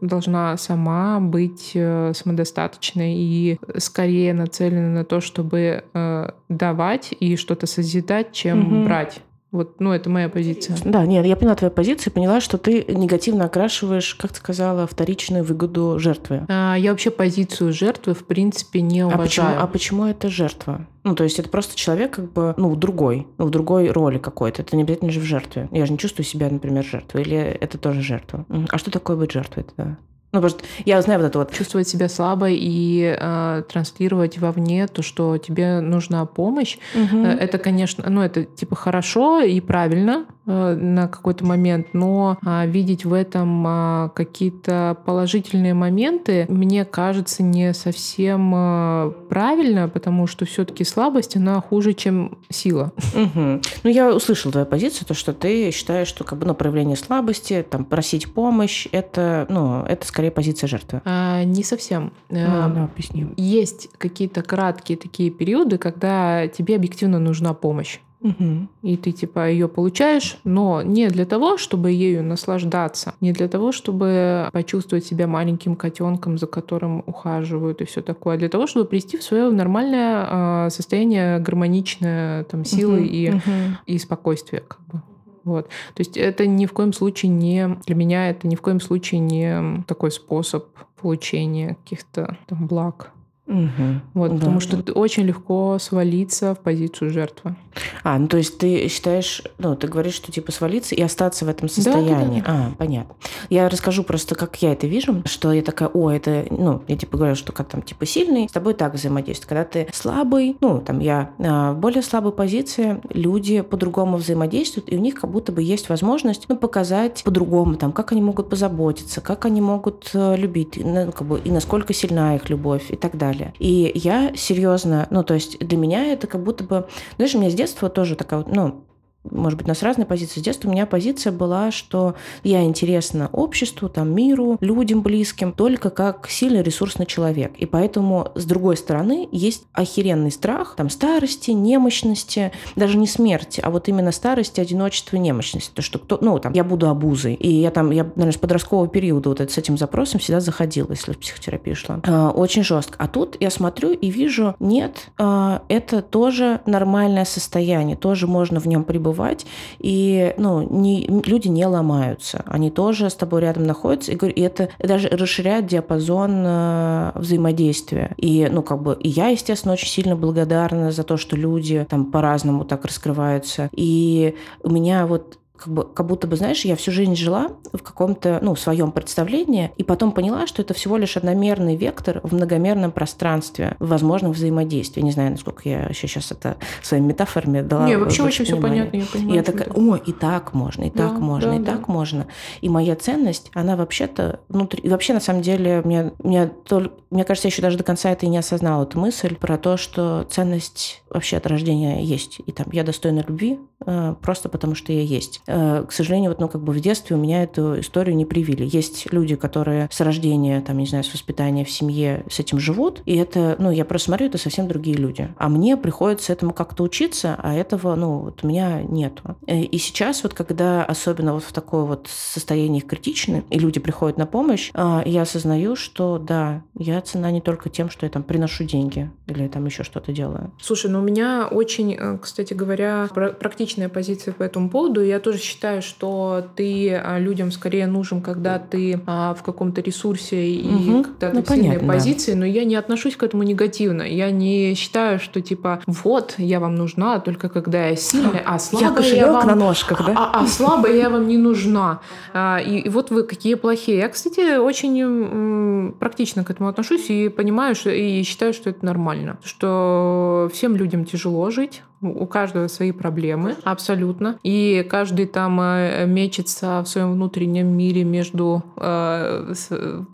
должна сама быть э, самодостаточной и скорее нацелена на то, чтобы э, давать и что-то созидать, чем угу. брать. Вот, ну, это моя позиция. Да, нет, я поняла твою позицию, поняла, что ты негативно окрашиваешь, как ты сказала, вторичную выгоду жертвы. А, я вообще позицию жертвы, в принципе, не уважаю. А почему, а почему это жертва? Ну, то есть это просто человек как бы, ну, другой, ну, в другой роли какой-то. Это не обязательно же в жертве. Я же не чувствую себя, например, жертвой. Или это тоже жертва? А что такое быть жертвой тогда? Ну, потому что я знаю вот это вот. Чувствовать себя слабой и э, транслировать вовне то, что тебе нужна помощь, угу. это, конечно, ну, это типа хорошо и правильно, на какой-то момент, но а, видеть в этом а, какие-то положительные моменты, мне кажется, не совсем а, правильно, потому что все-таки слабость, она хуже, чем сила. Угу. Ну, я услышала твою позицию, то, что ты считаешь, что как бы, ну, проявление слабости, там, просить помощь, это, ну, это скорее позиция жертвы. А, не совсем. Ну, да, объясни. Есть какие-то краткие такие периоды, когда тебе объективно нужна помощь. Угу. И ты типа ее получаешь, но не для того, чтобы ею наслаждаться, не для того, чтобы почувствовать себя маленьким котенком, за которым ухаживают и все такое, а для того, чтобы привести в свое нормальное э, состояние гармоничное там силы угу. и, угу. и спокойствия, как бы. Вот. То есть это ни в коем случае не для меня это ни в коем случае не такой способ получения каких-то там благ. Угу. Вот, да. Потому что очень легко свалиться в позицию жертвы. А, ну то есть ты считаешь, ну ты говоришь, что типа свалиться и остаться в этом состоянии. Да, да, да. А, понятно. Я расскажу просто, как я это вижу, что я такая, о, это, ну, я типа говорю, что как там типа сильный, с тобой так взаимодействует. Когда ты слабый, ну, там я а, в более слабой позиции, люди по-другому взаимодействуют, и у них как будто бы есть возможность, ну, показать по-другому, там, как они могут позаботиться, как они могут э, любить, ну, как бы, и насколько сильна их любовь и так далее далее. И я серьезно, ну, то есть для меня это как будто бы, знаешь, у меня с детства тоже такая, ну, может быть, у нас разные позиции. С детства у меня позиция была, что я интересна обществу, там, миру, людям близким, только как сильный ресурсный человек. И поэтому, с другой стороны, есть охеренный страх там, старости, немощности, даже не смерти, а вот именно старости, одиночества, немощности. То, что кто, ну, там, я буду обузой. И я там, я, наверное, с подросткового периода вот с этим запросом всегда заходила, если в психотерапию шла. А, очень жестко. А тут я смотрю и вижу, нет, а, это тоже нормальное состояние, тоже можно в нем пребывать бывать, и ну, не, люди не ломаются. Они тоже с тобой рядом находятся, и, и это даже расширяет диапазон э, взаимодействия. И, ну, как бы, и я, естественно, очень сильно благодарна за то, что люди там по-разному так раскрываются. И у меня вот как, бы, как будто бы, знаешь, я всю жизнь жила в каком-то, ну, своем представлении, и потом поняла, что это всего лишь одномерный вектор в многомерном пространстве возможных взаимодействий. Не знаю, насколько я еще сейчас это своими метафорами дала. Не, вообще очень все понятно, я понимаю. И я такая, о, и так можно, и так да, можно, да, и да. так можно. И моя ценность, она вообще-то внутри... И вообще, на самом деле, мне, мне, только, мне кажется, я еще даже до конца это и не осознала, эту мысль про то, что ценность вообще от рождения есть. И там я достойна любви э, просто потому, что я есть. Э, к сожалению, вот, ну, как бы в детстве у меня эту историю не привили. Есть люди, которые с рождения, там, не знаю, с воспитания в семье с этим живут, и это, ну, я просто смотрю, это совсем другие люди. А мне приходится этому как-то учиться, а этого, ну, вот у меня нету. Э, и сейчас вот, когда особенно вот в такое вот состояние критичное, и люди приходят на помощь, э, я осознаю, что да, я цена не только тем, что я там приношу деньги или там еще что-то делаю. Слушай, ну у меня очень, кстати говоря, практически личная позиция по этому поводу. Я тоже считаю, что ты а, людям скорее нужен, когда ты а, в каком-то ресурсе и угу. когда ну, ты в сильной понятно, позиции, да. но я не отношусь к этому негативно. Я не считаю, что типа вот я вам нужна только когда я сильная, а слабая я, я вам на ножках, да? А, а слабая я вам не нужна. А, и, и вот вы какие плохие. Я, кстати, очень м, практично к этому отношусь и понимаю, что и считаю, что это нормально, что всем людям тяжело жить, у каждого свои проблемы, абсолютно. И каждый там э, мечется в своем внутреннем мире между э,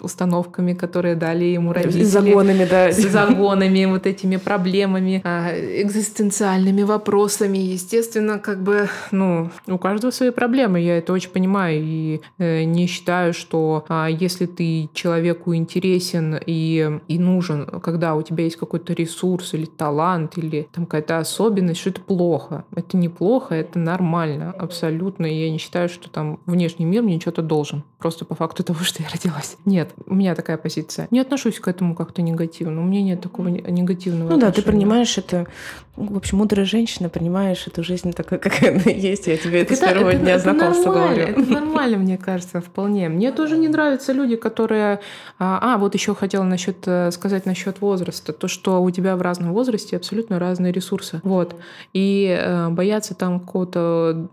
установками, которые дали ему родители. С загонами, да. С загонами, вот этими проблемами, э, экзистенциальными вопросами. Естественно, как бы, ну, у каждого свои проблемы. Я это очень понимаю. И э, не считаю, что э, если ты человеку интересен и, и нужен, когда у тебя есть какой-то ресурс или талант, или там какая-то особенность, что это плохо. Это неплохо, это нормально, абсолютно. И я не считаю, что там внешний мир мне что-то должен. Просто по факту того, что я родилась. Нет, у меня такая позиция. Не отношусь к этому как-то негативно. У меня нет такого негативного Ну отношения. да, ты принимаешь это... В общем, мудрая женщина, принимаешь эту жизнь такой, какая она есть. Я тебе это, это с первого это, дня это знакомства говорю. Это нормально, мне кажется, вполне. Мне тоже не нравятся люди, которые... А, а вот еще хотела насчет, э, сказать насчет возраста. То, что у тебя в разном возрасте абсолютно разные ресурсы. Вот и э, бояться там какого-то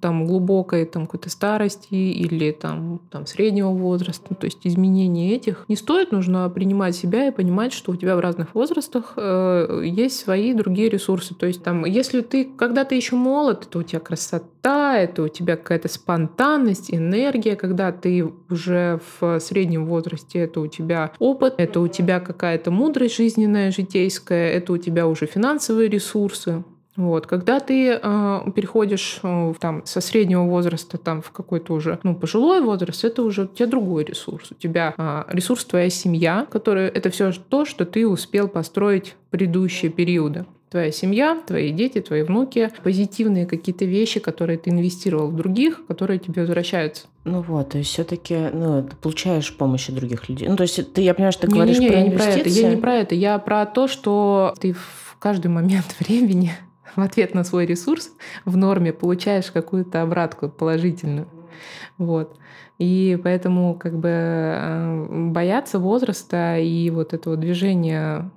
там глубокой там какой-то старости или там, там среднего возраста, то есть изменения этих не стоит, нужно принимать себя и понимать, что у тебя в разных возрастах э, есть свои другие ресурсы, то есть там, если ты когда ты еще молод, это у тебя красота, это у тебя какая-то спонтанность, энергия, когда ты уже в среднем возрасте, это у тебя опыт, это у тебя какая-то мудрость жизненная, житейская, это у тебя уже финансовые ресурсы. Вот. Когда ты э, переходишь э, там, со среднего возраста там, в какой-то уже ну, пожилой возраст, это уже у тебя другой ресурс. У тебя э, ресурс твоя семья, которая это все то, что ты успел построить в предыдущие периоды. Твоя семья, твои дети, твои внуки, позитивные какие-то вещи, которые ты инвестировал в других, которые тебе возвращаются. Ну вот, то есть все-таки ну, ты получаешь помощь от других людей. Ну, то есть ты, я понимаю, что ты не, говоришь не, не, про я инвестиции. Не про это, я не про это. Я про то, что ты каждый момент времени в ответ на свой ресурс в норме получаешь какую-то обратку положительную. Вот. И поэтому как бы э, бояться возраста и вот этого движения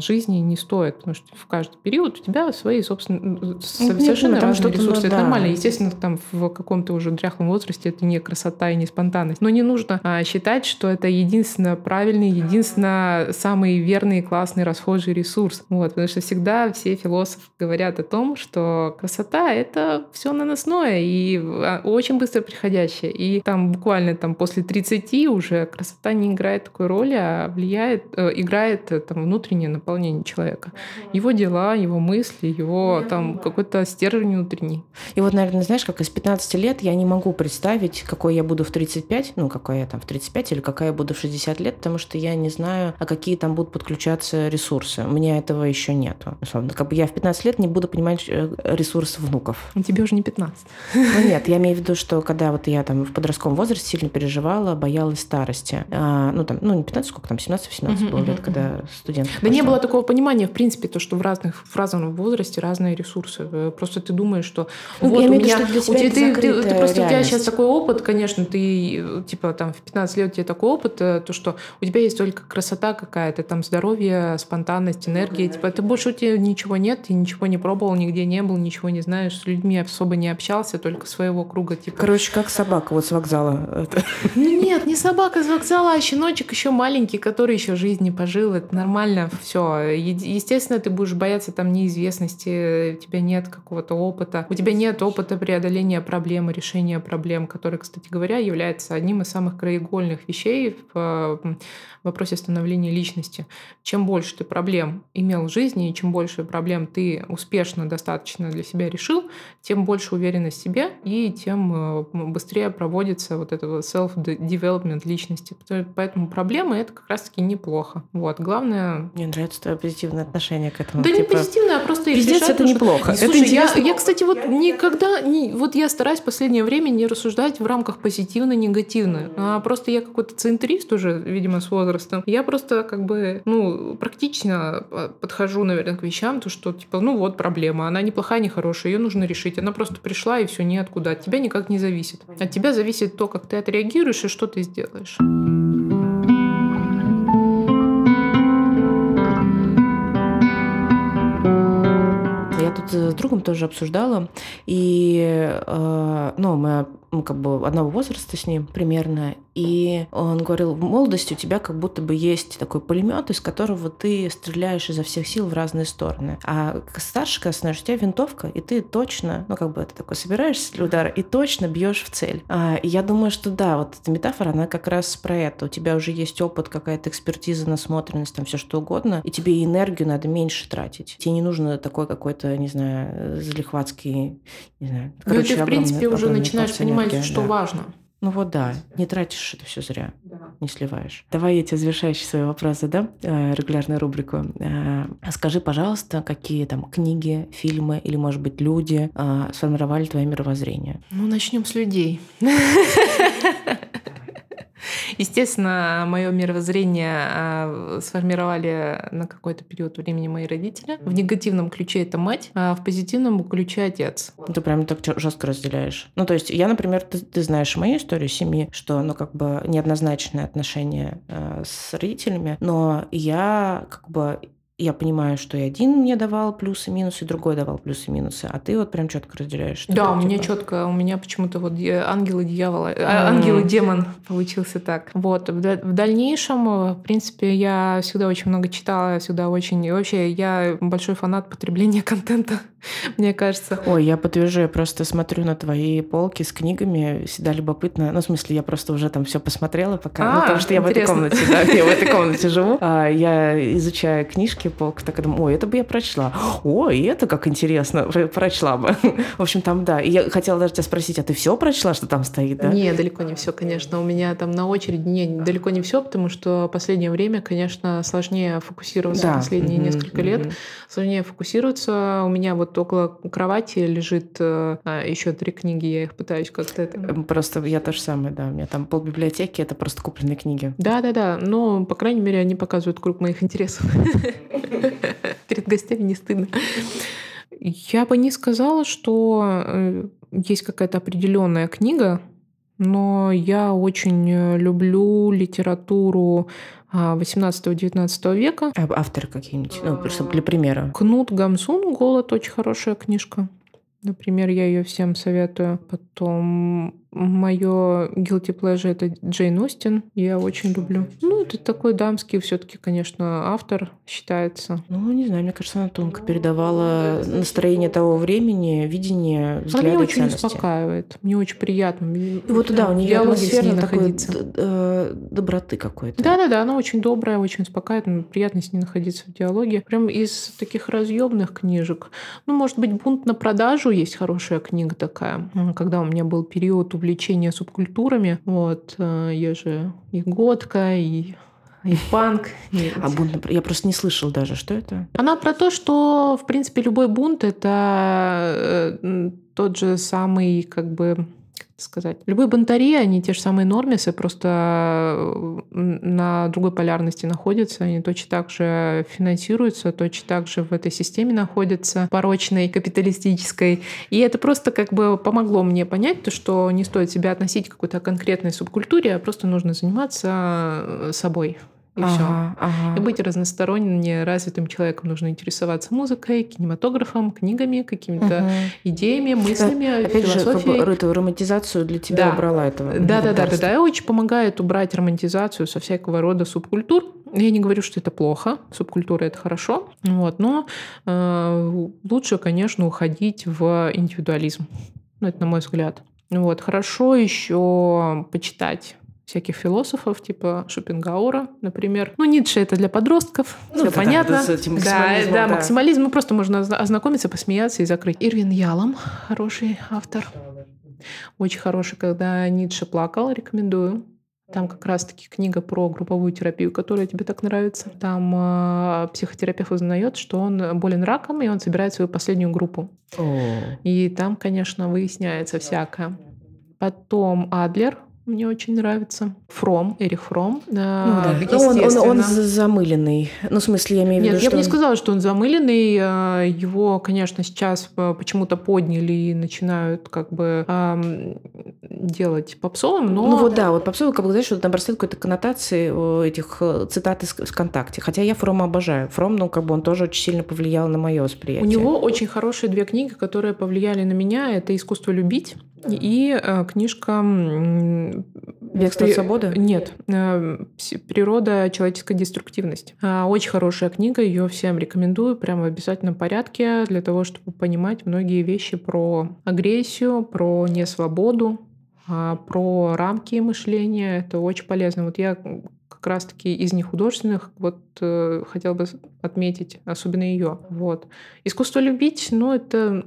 жизни не стоит, потому что в каждый период у тебя свои, собственно, ну, совершенно Нет, разные ресурсы. Ну, это да. нормально. Естественно, там в каком-то уже дряхлом возрасте это не красота и не спонтанность. Но не нужно а, считать, что это единственно правильный, единственно самый верный, классный, расхожий ресурс. Вот, потому что всегда все философы говорят о том, что красота — это все наносное и а, очень быстро приходящее. И там буквально буквально там после 30 уже красота не играет такой роли, а влияет, э, играет э, там внутреннее наполнение человека. Его дела, его мысли, его там какой-то стержень внутренний. И вот, наверное, знаешь, как из 15 лет я не могу представить, какой я буду в 35, ну, какой я там в 35 или какая я буду в 60 лет, потому что я не знаю, а какие там будут подключаться ресурсы. У меня этого еще нету. Условно. Как бы я в 15 лет не буду понимать э, ресурсы внуков. Тебе уже не 15. Ну нет, я имею в виду, что когда вот я там в подростковом возрасте возрасте сильно переживала, боялась старости. А, ну, там, ну, не 15, сколько там, 17-18 было лет, когда студент. Да не было такого понимания, в принципе, то, что в разных, в разном возрасте разные ресурсы. Э, просто ты думаешь, что ну, вот у меня... Виду, что у тебя, ты, ты, ты, просто у тебя сейчас такой опыт, конечно, ты, типа, там, в 15 лет у тебя такой опыт, э, то, что у тебя есть только красота какая-то, там, здоровье, спонтанность, энергия, да. типа, это больше у тебя ничего нет, ты ничего не пробовал, нигде не был, ничего не знаешь, с людьми особо не общался, только своего круга, типа. Короче, как собака вот с вокзала. Ну нет, не собака с вокзала, а щеночек еще маленький, который еще жизнь не пожил. Это нормально, все. Естественно, ты будешь бояться там неизвестности, у тебя нет какого-то опыта. У тебя нет опыта преодоления проблем, решения проблем, который, кстати говоря, является одним из самых краеугольных вещей в вопросе становления личности. Чем больше ты проблем имел в жизни, и чем больше проблем ты успешно достаточно для себя решил, тем больше уверенность в себе, и тем э, быстрее проводится вот этого self-development личности. Поэтому проблемы это как раз-таки неплохо. Вот. Главное... Мне нравится твое позитивное отношение к этому. Да типа, не позитивное, а просто Пиздец, это неплохо. Слушай, это я, я, кстати, вот никогда... Не, вот я стараюсь в последнее время не рассуждать в рамках позитивно-негативно. А просто я какой-то центрист уже, видимо, с возрастом. Я просто как бы, ну, практично а, подхожу, наверное, к вещам, то, что, типа, ну вот проблема, она не плохая, не хорошая, ее нужно решить. Она просто пришла, и все ниоткуда. От тебя никак не зависит. От тебя зависит то, как ты отреагируешь и что ты сделаешь. Я тут с другом тоже обсуждала, и э, ну, мы мы как бы одного возраста с ним примерно, и он говорил, в молодости у тебя как будто бы есть такой пулемет, из которого ты стреляешь изо всех сил в разные стороны. А старше, когда становишься, у тебя винтовка, и ты точно, ну как бы это такой, собираешься для удара и точно бьешь в цель. А, и я думаю, что да, вот эта метафора, она как раз про это. У тебя уже есть опыт, какая-то экспертиза, насмотренность, там все что угодно, и тебе энергию надо меньше тратить. Тебе не нужно такой какой-то, не знаю, залихватский, не знаю. Короче, ну, ты, в принципе, уже начинаешь понимать, энергия, что да. важно. Ну вот да, не тратишь это все зря, да. не сливаешь. Давай я тебе завершающий свой вопрос задам, э, регулярную рубрику. Э, скажи, пожалуйста, какие там книги, фильмы или, может быть, люди э, сформировали твое мировоззрение? Ну, начнем с людей. Естественно, мое мировоззрение а, сформировали на какой-то период времени мои родители. В негативном ключе это мать, а в позитивном ключе отец. Ты прям так жестко разделяешь. Ну, то есть я, например, ты, ты знаешь мою историю семьи, что, ну, как бы неоднозначное отношение э, с родителями, но я как бы я понимаю, что и один мне давал плюсы и минусы, и другой давал плюсы и минусы, а ты вот прям четко разделяешь. Да, у меня типа... четко, у меня почему-то вот ангел и дьявол, mm. ангел и демон получился так. Вот, в дальнейшем, э, в принципе, я всегда очень много читала, всегда очень, и вообще я большой фанат потребления контента, мне кажется. Ой, я подтвержу, я просто смотрю на твои полки с книгами, всегда любопытно, ну, в смысле, я просто уже там все посмотрела пока, а, ну, потому что я интересно. в этой комнате, да, я в этой комнате живу, а, я изучаю книжки, полка так думаю, ой, это бы я прочла. Ой, это как интересно, прочла бы. В общем, там, да. И я хотела даже тебя спросить, а ты все прочла, что там стоит, да? Не, далеко не все, конечно. У меня там на очереди не, далеко не все, потому что последнее время, конечно, сложнее фокусироваться да. последние mm-hmm. несколько лет. Mm-hmm. Сложнее фокусироваться. У меня вот около кровати лежит а, еще три книги, я их пытаюсь как-то... Это... Просто я то же самое, да. У меня там пол библиотеки, это просто купленные книги. Да-да-да. Но, по крайней мере, они показывают круг моих интересов. Перед гостями не стыдно. Я бы не сказала, что э, есть какая-то определенная книга, но я очень люблю литературу 18-19 а, века. А авторы какие-нибудь? Ну, просто для примера. Кнут Гамсун «Голод» очень хорошая книжка. Например, я ее всем советую. Потом Мое guilty pleasure это Джейн Остин. Я очень люблю. Ну, это такой дамский все-таки, конечно, автор считается. Ну, не знаю, мне кажется, она тонко передавала настроение того времени, видение, взгляды, Она меня очень ценности. успокаивает. Мне очень приятно. И вот да, у нее атмосфера такой э, доброты какой-то. Да-да-да, она очень добрая, очень успокаивает. Приятно с ней находиться в диалоге. Прям из таких разъемных книжек. Ну, может быть, «Бунт на продажу» есть хорошая книга такая. Когда у меня был период увлечения субкультурами. Вот, э, я же и готка, и и панк. И... А бунт, я просто не слышал даже, что это? Она про то, что, в принципе, любой бунт — это э, тот же самый, как бы, сказать. Любые бунтари, они те же самые нормисы, просто э, на другой полярности находятся, они точно так же финансируются, точно так же в этой системе находятся, порочной, капиталистической. И это просто как бы помогло мне понять то, что не стоит себя относить к какой-то конкретной субкультуре, а просто нужно заниматься э, собой и ага, все. Ага. И быть разносторонне развитым человеком нужно интересоваться музыкой, кинематографом, книгами, какими-то угу. идеями, мыслями, Опять философией. Же, как бы, эту романтизацию для тебя да. убрала этого. Да, да, да, да, да. Очень помогает убрать романтизацию со всякого рода субкультур. Я не говорю, что это плохо, субкультура это хорошо, вот, но э, лучше, конечно, уходить в индивидуализм. Ну, это на мой взгляд. Вот, хорошо еще почитать всяких философов, типа Шопенгаура, например. Ну, Ницше это для подростков, ну, все понятно. Да, да, да, да, максимализм. Ну, просто можно ознакомиться, посмеяться и закрыть. Ирвин Ялом, хороший автор. Очень хороший, когда Ницше плакал, рекомендую. Там как раз-таки книга про групповую терапию, которая тебе так нравится. Там э, психотерапевт узнает, что он болен раком, и он собирает свою последнюю группу. О. И там, конечно, выясняется всякое. Потом Адлер, мне очень нравится. Фром, Эрих Фром. Ну, да. ну, он, он, он замыленный. Ну, в смысле, я имею в виду, Нет, я бы не сказала, что он замыленный. А, его, конечно, сейчас а, почему-то подняли и начинают как бы эм, делать попсовым, но... Ну вот да, вот попсовый, как бы, знаешь, что там бросает какой-то коннотации этих э, цитат из ВКонтакте. Хотя я Фрома обожаю. Фром, ну, как бы он тоже очень сильно повлиял на мое восприятие. У него очень хорошие две книги, которые повлияли на меня. Это «Искусство любить» и э, книжка Бегство от свободы? Нет. Э, Природа человеческой деструктивности. А, очень хорошая книга, ее всем рекомендую, прямо в обязательном порядке, для того, чтобы понимать многие вещи про агрессию, про несвободу, а, про рамки мышления. Это очень полезно. Вот я как раз-таки из нехудожественных вот э, хотел бы отметить, особенно ее. Вот. Искусство любить, ну это...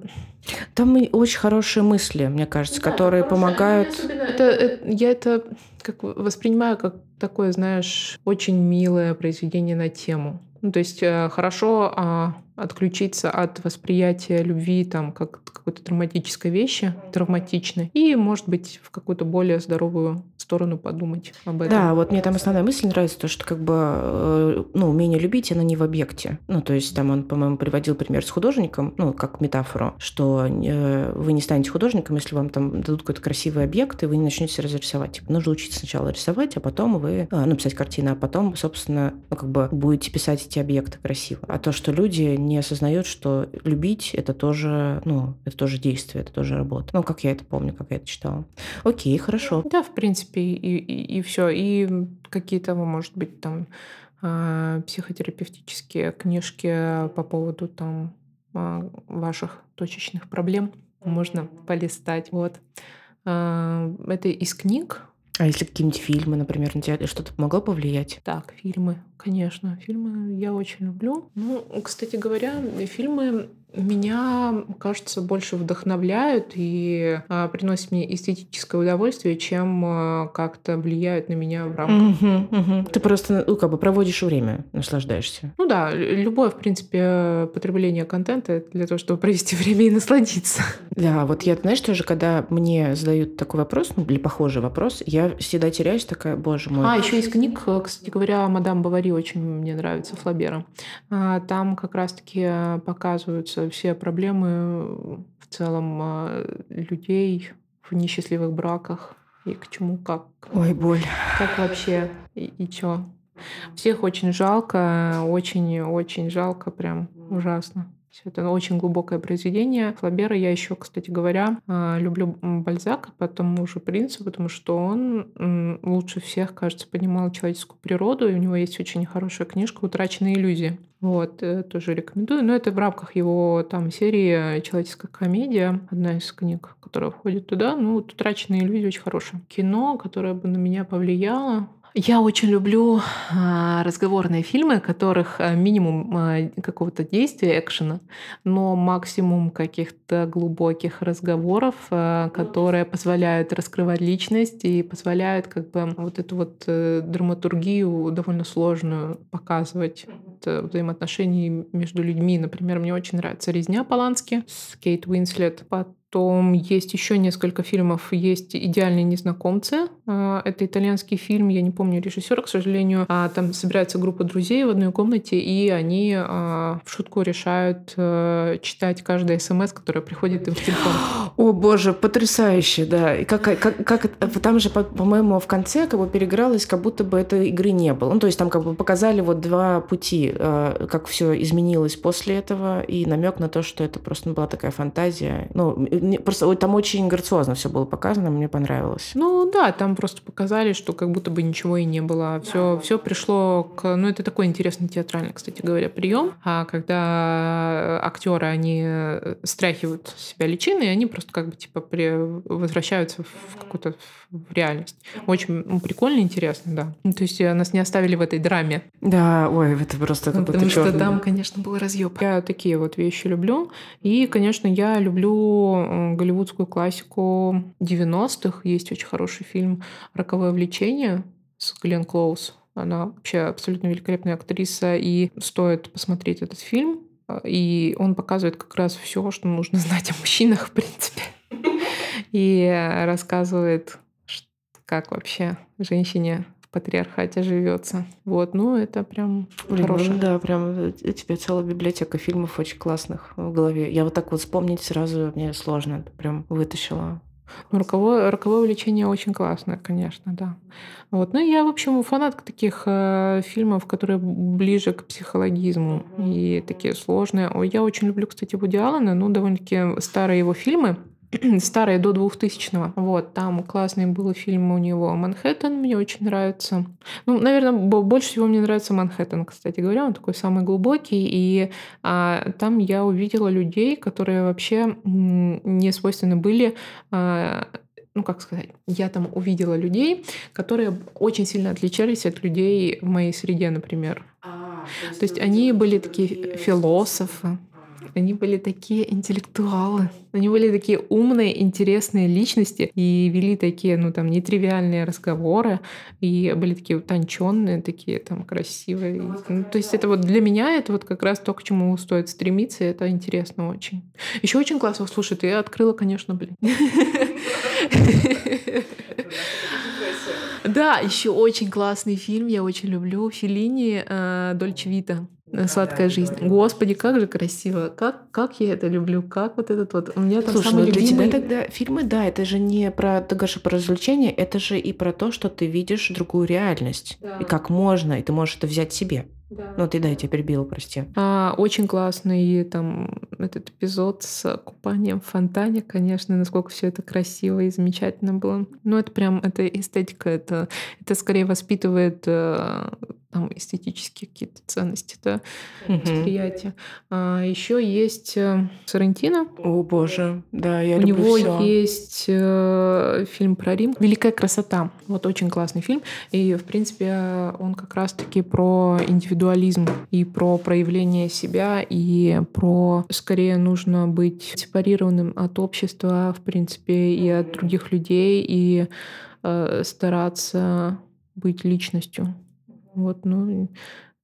Там очень хорошие мысли, мне кажется, да, которые помогают... Это, это, я это как воспринимаю как такое, знаешь, очень милое произведение на тему. Ну, то есть э, хорошо а, отключиться от восприятия любви там как какой-то травматической вещи, травматичной, и, может быть, в какую-то более здоровую сторону подумать об этом. Да, вот мне там основная мысль нравится, то, что как бы, э, ну, умение любить, оно не в объекте. Ну, то есть там он, по-моему, приводил пример с художником, ну, как метафору, что э, вы не станете художником, если вам там дадут какой-то красивый объект, и вы не начнете разрисовать. Типа, нужно учиться сначала рисовать, а потом вы, э, ну, писать картины, а потом, собственно, ну, как бы будете писать эти объекты красиво. А то, что люди не осознают, что любить это тоже, ну, это тоже действие, это тоже работа. Ну, как я это помню, как я это читала. Окей, хорошо. Да, в принципе, и, и, и все. И какие-то, может быть, там а, психотерапевтические книжки по поводу там а, ваших точечных проблем можно полистать. Вот. А, это из книг, а если какие-нибудь фильмы, например, на тебя что-то могло повлиять? Так, фильмы, конечно. Фильмы я очень люблю. Ну, кстати говоря, фильмы меня, кажется, больше вдохновляют и а, приносят мне эстетическое удовольствие, чем а, как-то влияют на меня в рамках. Угу, угу. Ты просто, ну, как бы проводишь время, наслаждаешься. Ну да, любое, в принципе, потребление контента для того, чтобы провести время и насладиться. Да, вот я, знаешь, тоже, когда мне задают такой вопрос, ну, или похожий вопрос, я всегда теряюсь, такая, боже мой. А, еще из книг, кстати говоря, «Мадам Бавари» очень мне нравится, Флабера. А, там как раз-таки показываются все проблемы в целом а, людей в несчастливых браках и к чему как. Ой, боль. Как вообще и, и чё. Всех очень жалко, очень-очень жалко, прям ужасно. Это очень глубокое произведение. Флабера я еще, кстати говоря, а, люблю Бальзака по тому же принципу, потому что он лучше всех, кажется, понимал человеческую природу, и у него есть очень хорошая книжка «Утраченные иллюзии». Вот, э, тоже рекомендую. Но это в рамках его там серии «Человеческая комедия», одна из книг, которая входит туда. Ну, «Утраченные иллюзии» очень хорошее. Кино, которое бы на меня повлияло, я очень люблю а, разговорные фильмы, которых а, минимум а, какого-то действия, экшена, но максимум каких-то глубоких разговоров, которые позволяют раскрывать личность и позволяют как бы вот эту вот э, драматургию довольно сложную показывать взаимоотношений между людьми. Например, мне очень нравится «Резня» Полански с Кейт Уинслет. Потом есть еще несколько фильмов. Есть «Идеальные незнакомцы». А, это итальянский фильм, я не помню режиссера, к сожалению. А, там собирается группа друзей в одной комнате, и они а, в шутку решают э, читать каждый смс, который приходит им в телефон. О, боже, потрясающе, да. И как, как, как там же, по-моему, в конце как бы переигралось, как будто бы этой игры не было. Ну, то есть там как бы показали вот два пути, как все изменилось после этого, и намек на то, что это просто была такая фантазия. Ну, просто там очень грациозно все было показано, мне понравилось. Ну да, там просто показали, что как будто бы ничего и не было. Все, все пришло к... Ну, это такой интересный театральный, кстати говоря, прием, а когда актеры, они стряхивают с себя личины, и они просто как бы типа при... возвращаются в какую-то в реальность. Очень ну, прикольно, интересно, да. Ну, то есть э, нас не оставили в этой драме. Да, ой, это просто ну, Потому что там, конечно, был разъеб. Я такие вот вещи люблю. И, конечно, я люблю голливудскую классику 90-х. Есть очень хороший фильм «Роковое влечение» с Глен Клоуз. Она вообще абсолютно великолепная актриса, и стоит посмотреть этот фильм. И он показывает как раз все, что нужно знать о мужчинах, в принципе. И рассказывает, как вообще женщине патриархате живется. Вот, ну это прям Блин, хорошее. Ну, да, прям э, у тебя целая библиотека фильмов очень классных в голове. Я вот так вот вспомнить сразу мне сложно. Прям вытащила. Ну, роковое, роковое влечение очень классное, конечно, да. Вот. Ну, я, в общем, фанатка таких э, фильмов, которые ближе к психологизму и такие сложные. Я очень люблю, кстати, Вуди Аллена, ну, довольно-таки старые его фильмы. старые до 2000-го. Вот, там классный был фильм у него «Манхэттен», мне очень нравится. Ну, наверное, больше всего мне нравится «Манхэттен», кстати говоря, он такой самый глубокий, и а, там я увидела людей, которые вообще не свойственны были а, ну, как сказать, я там увидела людей, которые очень сильно отличались от людей в моей среде, например. А, то есть, то есть они были такие философы, они были такие интеллектуалы. Они были такие умные, интересные личности и вели такие, ну, там, нетривиальные разговоры, и были такие утонченные, такие там красивые. Ну, то есть это вот для меня это вот как раз то, к чему стоит стремиться, и это интересно очень. Еще очень классно, слушай, ты открыла, конечно, блин. Да, еще очень классный фильм, я очень люблю. Филини э, Дольче Вита. Сладкая жизнь. Господи, как же красиво. Как, как я это люблю. Как вот этот вот... У меня там Слушай, самый ну для любимый... тебя тогда фильмы, да, это же не про, ты говоришь про развлечение, это же и про то, что ты видишь другую реальность. Да. И как можно, и ты можешь это взять себе. Да. Ну, ты, да, я тебя перебила, прости. А, очень классный там этот эпизод с купанием в фонтане, конечно, насколько все это красиво и замечательно было. Ну, это прям, это эстетика, это, это скорее воспитывает э, там эстетические какие-то ценности, да, угу. восприятия. А, еще есть э, Сарантино. О, боже, да, я У люблю него всё. есть э, фильм про Рим «Великая красота». Вот очень классный фильм. И, в принципе, он как раз-таки про индивидуализм и про проявление себя, и про, скорее, нужно быть сепарированным от общества, в принципе, и от других людей, и э, стараться быть личностью. Вот, ну,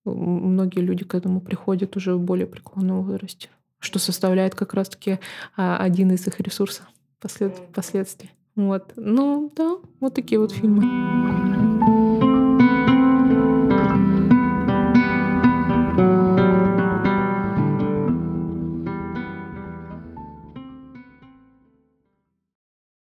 многие люди к этому приходят уже в более преклонном возрасте, что составляет как раз-таки а, один из их ресурсов послед... последствий. Вот. Ну, да, вот такие вот фильмы.